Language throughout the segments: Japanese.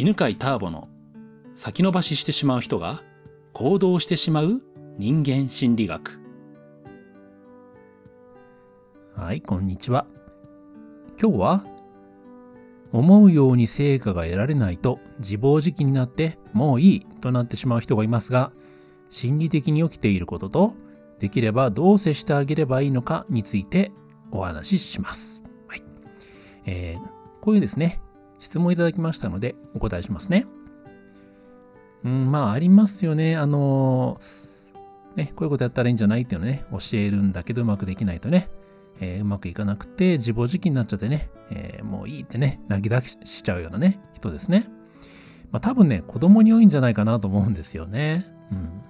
犬飼ターボの先延ばししてしまう人が行動してしまう人間心理学。はい、こんにちは。今日は思うように成果が得られないと自暴自棄になってもういいとなってしまう人がいますが、心理的に起きていることと、できればどう接してあげればいいのかについてお話しします。はい。えー、こういうですね、質問いただきましたのでお答えしますね。うん、まあありますよね。あの、ね、こういうことやったらいいんじゃないっていうのね、教えるんだけどうまくできないとね、えー、うまくいかなくて自暴自棄になっちゃってね、えー、もういいってね、投げ出しちゃうようなね、人ですね。まあ多分ね、子供に多いんじゃないかなと思うんですよね。うん。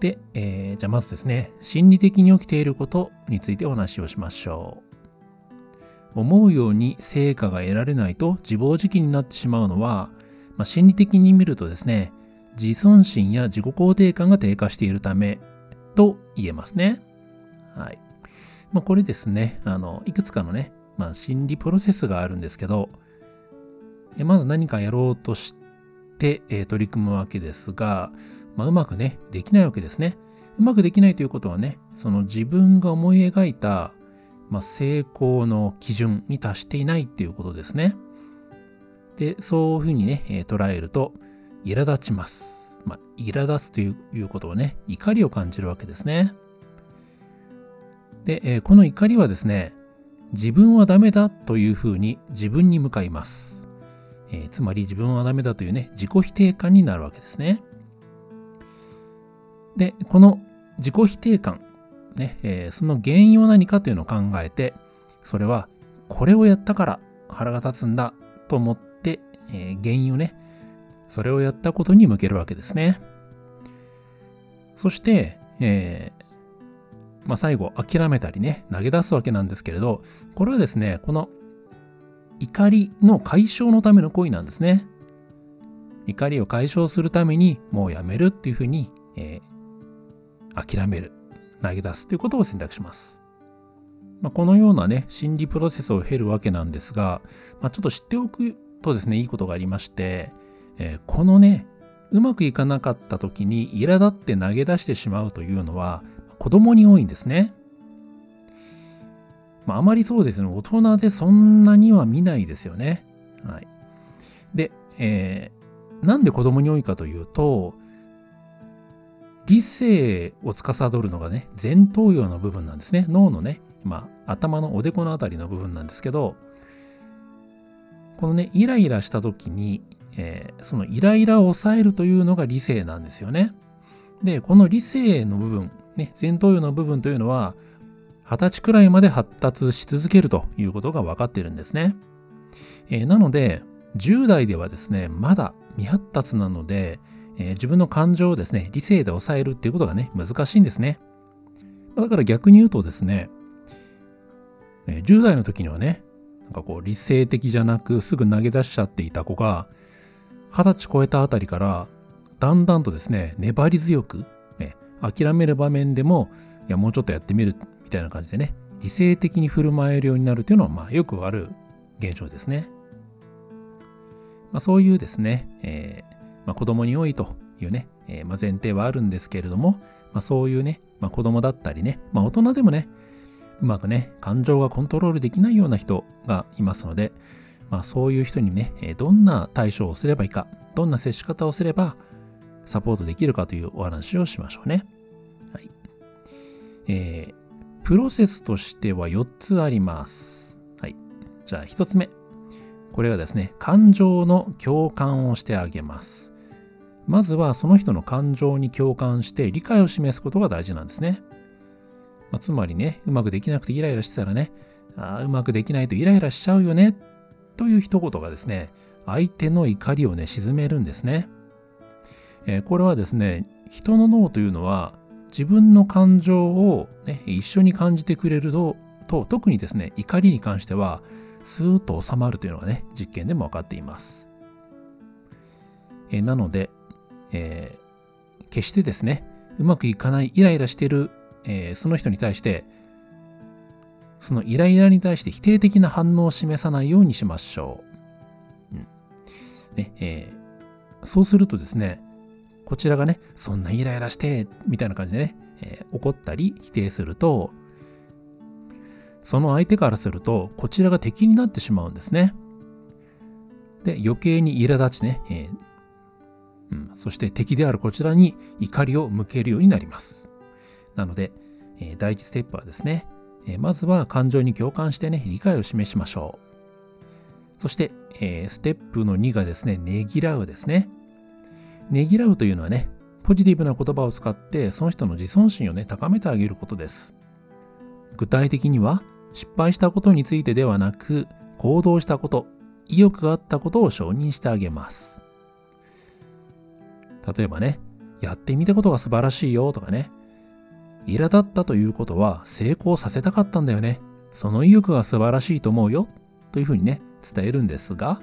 で、えー、じゃあまずですね、心理的に起きていることについてお話をしましょう。思うように成果が得られないと自暴自棄になってしまうのは、まあ、心理的に見るとですね、自尊心や自己肯定感が低下しているためと言えますね。はい。まあ、これですね、あの、いくつかのね、まあ、心理プロセスがあるんですけど、まず何かやろうとして、えー、取り組むわけですが、まあ、うまくね、できないわけですね。うまくできないということはね、その自分が思い描いた、まあ、成功の基準に達していないっていうことですね。で、そういうふうにね、えー、捉えると、苛立ちます。まあ、苛立つということはね、怒りを感じるわけですね。で、えー、この怒りはですね、自分はダメだというふうに自分に向かいます。えー、つまり自分はダメだというね、自己否定感になるわけですね。で、この自己否定感、ね、えー、その原因は何かというのを考えて、それはこれをやったから腹が立つんだと思って、えー、原因をね、それをやったことに向けるわけですね。そして、えー、まあ、最後諦めたりね、投げ出すわけなんですけれど、これはですね、この怒りの解消のための行為なんですね。怒りを解消するためにもうやめるっていうふうに、えー、諦める、投げ出すということを選択します。まあ、このようなね、心理プロセスを経るわけなんですが、まあ、ちょっと知っておくとですね、いいことがありまして、えー、このね、うまくいかなかった時に苛立って投げ出してしまうというのは子供に多いんですね。まあ、あまりそうですね、大人でそんなには見ないですよね。はい。で、えー、なんで子供に多いかというと、理性を司るのがね、前頭葉の部分なんですね。脳のね、まあ、頭のおでこのあたりの部分なんですけど、このね、イライラした時に、えー、そのイライラを抑えるというのが理性なんですよね。で、この理性の部分、ね、前頭葉の部分というのは、二十歳くらいまで発達し続けるということが分かってるんですね。えー、なので、10代ではですね、まだ未発達なので、えー、自分の感情をですね、理性で抑えるっていうことがね、難しいんですね。だから逆に言うとですね、えー、10代の時にはね、なんかこう理性的じゃなくすぐ投げ出しちゃっていた子が、二十歳超えたあたりから、だんだんとですね、粘り強く、ね、諦める場面でも、いや、もうちょっとやってみる、みたいな感じでね、理性的に振る舞えるようになるというのは、まあ、よくある現象ですね。まあ、そういうですね、えーまあ、子供に多いというね、えー、ま、前提はあるんですけれども、まあ、そういうね、まあ、子供だったりね、ま、大人でもね、うまくね、感情がコントロールできないような人がいますので、ま、そういう人にね、どんな対処をすればいいか、どんな接し方をすればサポートできるかというお話をしましょうね。はい。えー、プロセスとしては4つあります。はい。じゃあ1つ目。これはですね、感情の共感をしてあげます。まずはその人の感情に共感して理解を示すことが大事なんですね。まあ、つまりね、うまくできなくてイライラしてたらね、あうまくできないとイライラしちゃうよね、という一言がですね、相手の怒りをね、沈めるんですね。えー、これはですね、人の脳というのは自分の感情を、ね、一緒に感じてくれると、と特にですね、怒りに関しては、スーッと収まるというのがね、実験でも分かっています。えー、なので、えー、決してですね、うまくいかない、イライラしている、えー、その人に対して、そのイライラに対して否定的な反応を示さないようにしましょう。うん、ね、えー、そうするとですね、こちらがね、そんなイライラして、みたいな感じでね、えー、怒ったり否定すると、その相手からすると、こちらが敵になってしまうんですね。で、余計に苛立ちね、えーうん、そして敵であるこちらに怒りを向けるようになります。なので、えー、第一ステップはですね、えー、まずは感情に共感してね、理解を示しましょう。そして、えー、ステップの2がですね、ねぎらうですね。ねぎらうというのはね、ポジティブな言葉を使ってその人の自尊心をね、高めてあげることです。具体的には、失敗したことについてではなく、行動したこと、意欲があったことを承認してあげます。例えばね、やってみたことが素晴らしいよとかね、苛立ったということは成功させたかったんだよね。その意欲が素晴らしいと思うよ。というふうにね、伝えるんですが、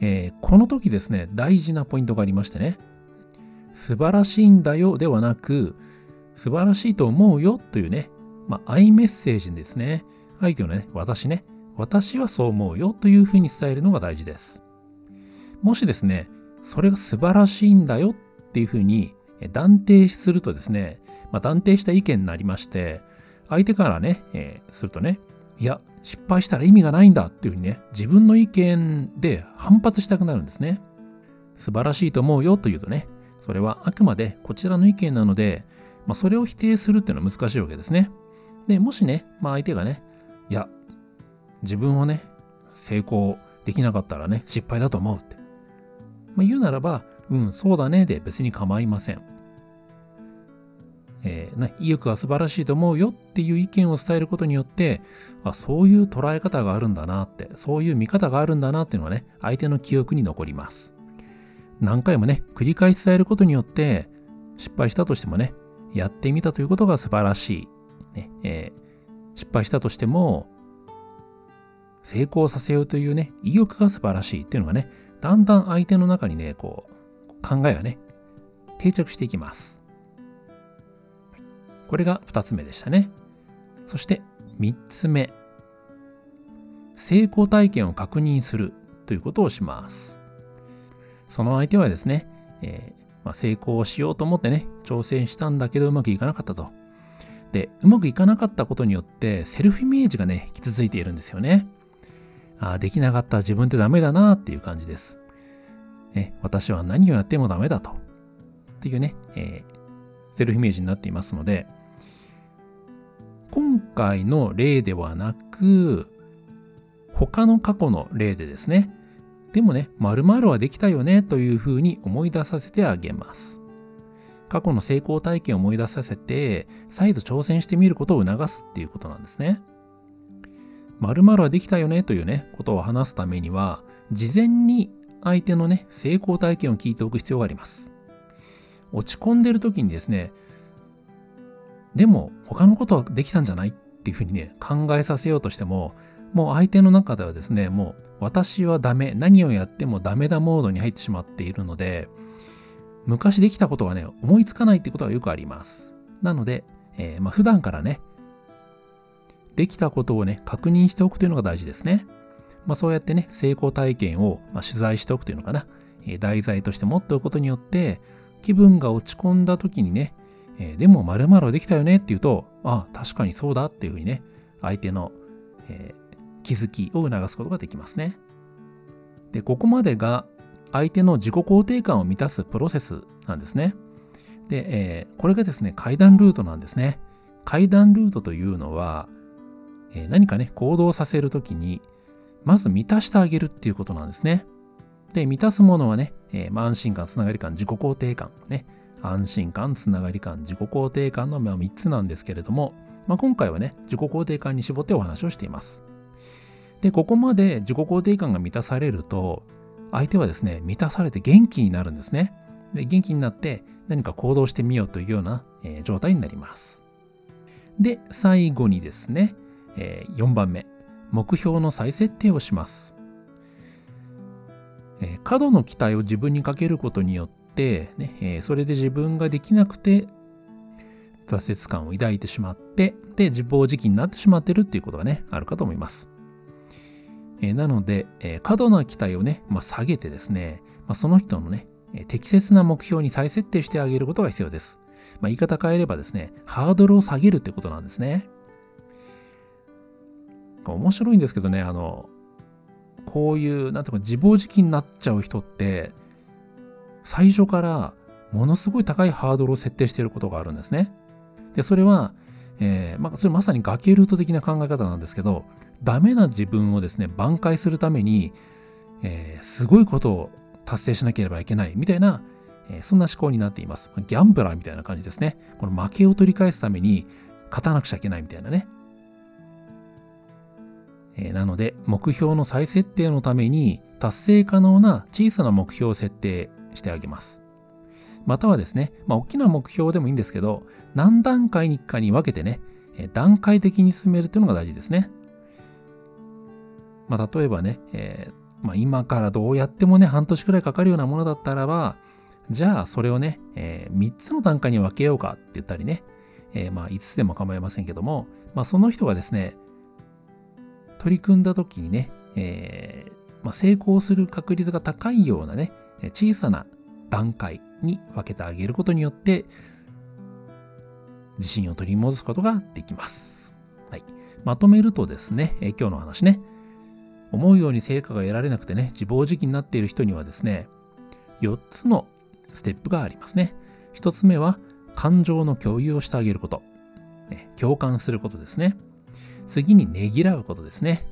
えー、この時ですね、大事なポイントがありましてね、素晴らしいんだよではなく、素晴らしいと思うよというね、まあ、イメッセージですね、相手のね、私ね、私はそう思うよというふうに伝えるのが大事です。もしですね、それが素晴らしいんだよっていうふうに断定するとですね、まあ、断定した意見になりまして、相手からね、えー、するとね、いや、失敗したら意味がないんだっていうふうにね、自分の意見で反発したくなるんですね。素晴らしいと思うよというとね、それはあくまでこちらの意見なので、まあ、それを否定するっていうのは難しいわけですね。で、もしね、まあ、相手がね、いや、自分をね、成功できなかったらね、失敗だと思うって。まあ、言うならば、うん、そうだねで別に構いません。えー、意欲が素晴らしいと思うよっていう意見を伝えることによって、あ、そういう捉え方があるんだなって、そういう見方があるんだなっていうのはね、相手の記憶に残ります。何回もね、繰り返し伝えることによって、失敗したとしてもね、やってみたということが素晴らしい。ねえー、失敗したとしても、成功させようというね、意欲が素晴らしいっていうのがね、だんだん相手の中にね、こう、考えがね、定着していきます。これが2つ目でしたね。そして3つ目。成功体験を確認するということをします。その相手はですね、えー、まあ、成功をしようと思ってね、挑戦したんだけどうまくいかなかったと。で、うまくいかなかったことによってセルフイメージがね、傷ついているんですよね。あできなかった自分ってダメだなっていう感じです。え私は何をやってもダメだと。っていうね、えー、セルフイメージになっていますので、今回の例ではなく、他の過去の例でですね、でもね、〇〇はできたよねというふうに思い出させてあげます。過去の成功体験を思い出させて、再度挑戦してみることを促すっていうことなんですね。〇〇はできたよねというね、ことを話すためには、事前に相手のね、成功体験を聞いておく必要があります。落ち込んでる時にですね、でも他のことはできたんじゃないっていうふうにね、考えさせようとしても、もう相手の中ではですね、もう私はダメ、何をやってもダメだモードに入ってしまっているので、昔できたことがね、思いつかないってことがよくあります。なので、えー、まあ、普段からね、できたことをね、確認しておくというのが大事ですね。まあ、そうやってね、成功体験を、ま取材しておくというのかな、え題材として持っておくことによって、気分が落ち込んだ時にね、えでも〇〇できたよねっていうと、ああ、確かにそうだっていうふうにね、相手の、えー、気づきを促すことができますね。で、ここまでが相手の自己肯定感を満たすプロセスなんですね。で、えー、これがですね、階段ルートなんですね。階段ルートというのは、え、何かね、行動させるときに、まず満たしてあげるっていうことなんですね。で、満たすものはね、えー、安心感、つながり感、自己肯定感、ね、安心感、つながり感、自己肯定感の3つなんですけれども、まあ、今回はね、自己肯定感に絞ってお話をしています。で、ここまで自己肯定感が満たされると、相手はですね、満たされて元気になるんですね。で、元気になって何か行動してみようというような、えー、状態になります。で、最後にですね、えー、4番目。目標の再設定をします。えー、過度の期待を自分にかけることによって、ねえー、それで自分ができなくて挫折感を抱いてしまって、で、自暴自棄になってしまってるっていうことがね、あるかと思います。えーなので、えー過度な期待をね、まあ、下げてですね、まあ、その人のね、え適切な目標に再設定してあげることが必要です。まあ、言い方変えればですね、ハードルを下げるってことなんですね。面白いんですけどね、あの、こういう、なんていうか自暴自棄になっちゃう人って、最初からものすごい高いハードルを設定していることがあるんですね。で、それは、えーまあ、それまさに崖ルート的な考え方なんですけど、ダメな自分をですね、挽回するために、えーすごいことを達成しなければいけないみたいな、えーそんな思考になっています。ギャンブラーみたいな感じですね。この負けを取り返すために勝たなくちゃいけないみたいなね。えなので、目標の再設定のために達成可能な小さな目標を設定してあげます。またはですね、まあ、大きな目標でもいいんですけど、何段階にかに分けてね、え段階的に進めるというのが大事ですね。まあ、例えばね、えーまあ、今からどうやってもね、半年くらいかかるようなものだったらば、じゃあそれをね、え3つの段階に分けようかって言ったりね、えーまあ5つでも構いませんけども、まあ、その人がですね、取り組んだ時にね、えーまあ、成功する確率が高いようなね、小さな段階に分けてあげることによって、自信を取り戻すことができます。はい。まとめるとですね、え今日の話ね、思うように成果が得られなくてね、自暴自棄になっている人にはですね、4つのステップがありますね。1つ目は、感情の共有をしてあげること。共感することですね。次にねぎらうことですね。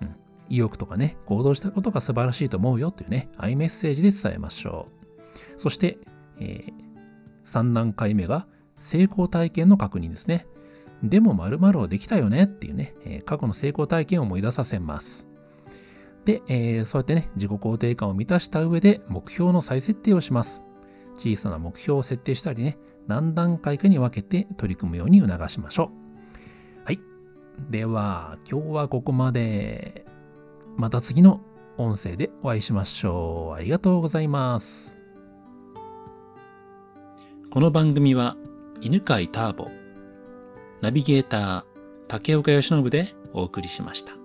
うん。意欲とかね、行動したことが素晴らしいと思うよというね、アイメッセージで伝えましょう。そして、え3段階目が成功体験の確認ですね。でも〇〇をできたよねっていうね、えー過去の成功体験を思い出させます。で、えーそうやってね、自己肯定感を満たした上で目標の再設定をします。小さな目標を設定したりね、何段階かに分けて取り組むように促しましょう。では、今日はここまで。また次の音声でお会いしましょう。ありがとうございます。この番組は犬飼ターボ、ナビゲーター竹岡由伸でお送りしました。